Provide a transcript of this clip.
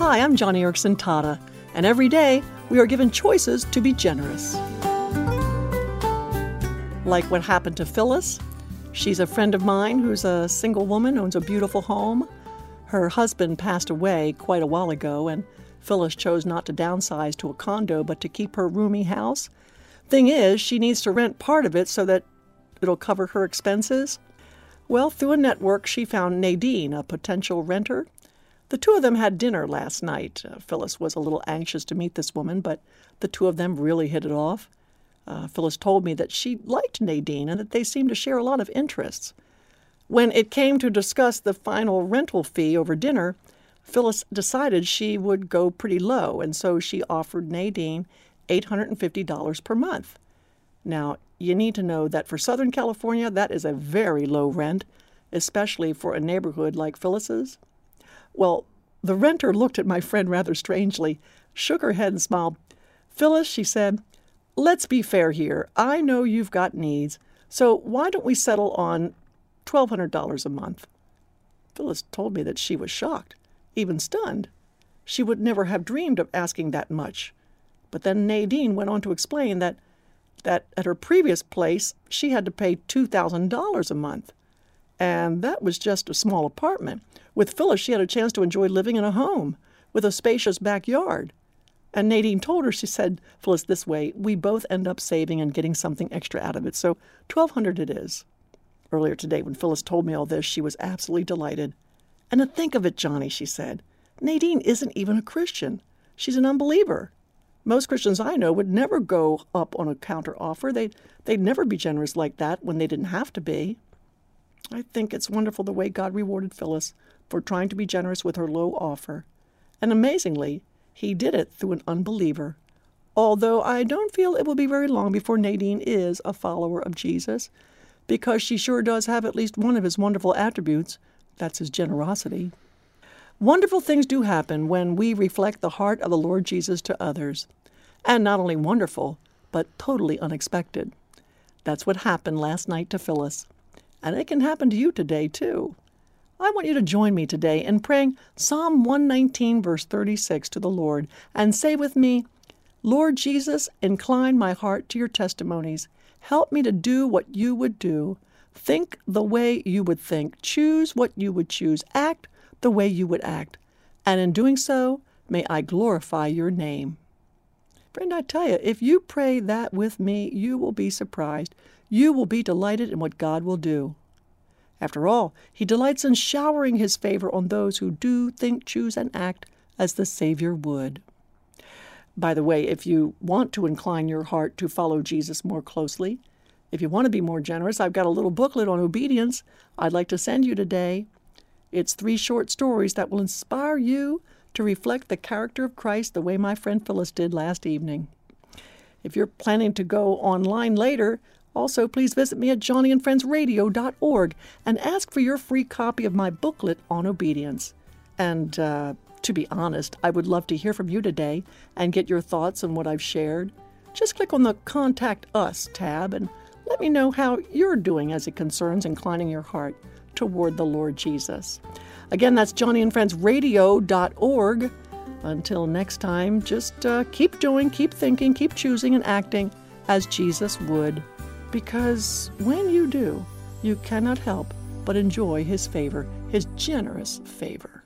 Hi, I'm Joni Eareckson Tada, and every day we are given choices to be generous. Like what happened to Phyllis. She's a friend of mine who's a single woman, owns a beautiful home. Her husband passed away quite a while ago, and Phyllis chose not to downsize to a condo but to keep her roomy house. Thing is, she needs to rent part of it so that it'll cover her expenses. Well, through a network, she found Nadine, a potential renter, the two of them had dinner last night. Uh, Phyllis was a little anxious to meet this woman, but the two of them really hit it off. Uh, Phyllis told me that she liked Nadine and that they seemed to share a lot of interests. When it came to discuss the final rental fee over dinner, Phyllis decided she would go pretty low, and so she offered Nadine $850 per month. Now, you need to know that for Southern California, that is a very low rent, especially for a neighborhood like Phyllis's. Well, the renter looked at my friend rather strangely, shook her head, and smiled. Phyllis, she said, let's be fair here. I know you've got needs, so why don't we settle on $1,200 a month? Phyllis told me that she was shocked, even stunned. She would never have dreamed of asking that much. But then Nadine went on to explain that, that at her previous place she had to pay $2,000 a month. And that was just a small apartment. With Phyllis, she had a chance to enjoy living in a home with a spacious backyard. And Nadine told her, she said, Phyllis, this way, we both end up saving and getting something extra out of it. So 1200 it is. Earlier today, when Phyllis told me all this, she was absolutely delighted. And to think of it, Joni, she said, Nadine isn't even a Christian. She's an unbeliever. Most Christians I know would never go up on a counter offer. They'd, they'd never be generous like that when they didn't have to be. I think it's wonderful the way God rewarded Phyllis for trying to be generous with her low offer. And amazingly, he did it through an unbeliever. Although I don't feel it will be very long before Nadine is a follower of Jesus, because she sure does have at least one of his wonderful attributes that's his generosity. Wonderful things do happen when we reflect the heart of the Lord Jesus to others. And not only wonderful, but totally unexpected. That's what happened last night to Phyllis. And it can happen to you today, too. I want you to join me today in praying Psalm 119, verse 36 to the Lord, and say with me, Lord Jesus, incline my heart to your testimonies. Help me to do what you would do, think the way you would think, choose what you would choose, act the way you would act. And in doing so, may I glorify your name. Friend, I tell you, if you pray that with me, you will be surprised. You will be delighted in what God will do. After all, He delights in showering His favor on those who do, think, choose, and act as the Savior would. By the way, if you want to incline your heart to follow Jesus more closely, if you want to be more generous, I've got a little booklet on obedience I'd like to send you today. It's three short stories that will inspire you to reflect the character of Christ the way my friend Phyllis did last evening. If you're planning to go online later, also, please visit me at joniandfriendsradio.org and ask for your free copy of my booklet on obedience. And uh, to be honest, I would love to hear from you today and get your thoughts on what I've shared. Just click on the Contact Us tab and let me know how you're doing as it concerns inclining your heart toward the Lord Jesus. Again, that's joniandfriendsradio.org. Until next time, just uh, keep doing, keep thinking, keep choosing and acting as Jesus would because when you do, you cannot help but enjoy His favor, His generous favor.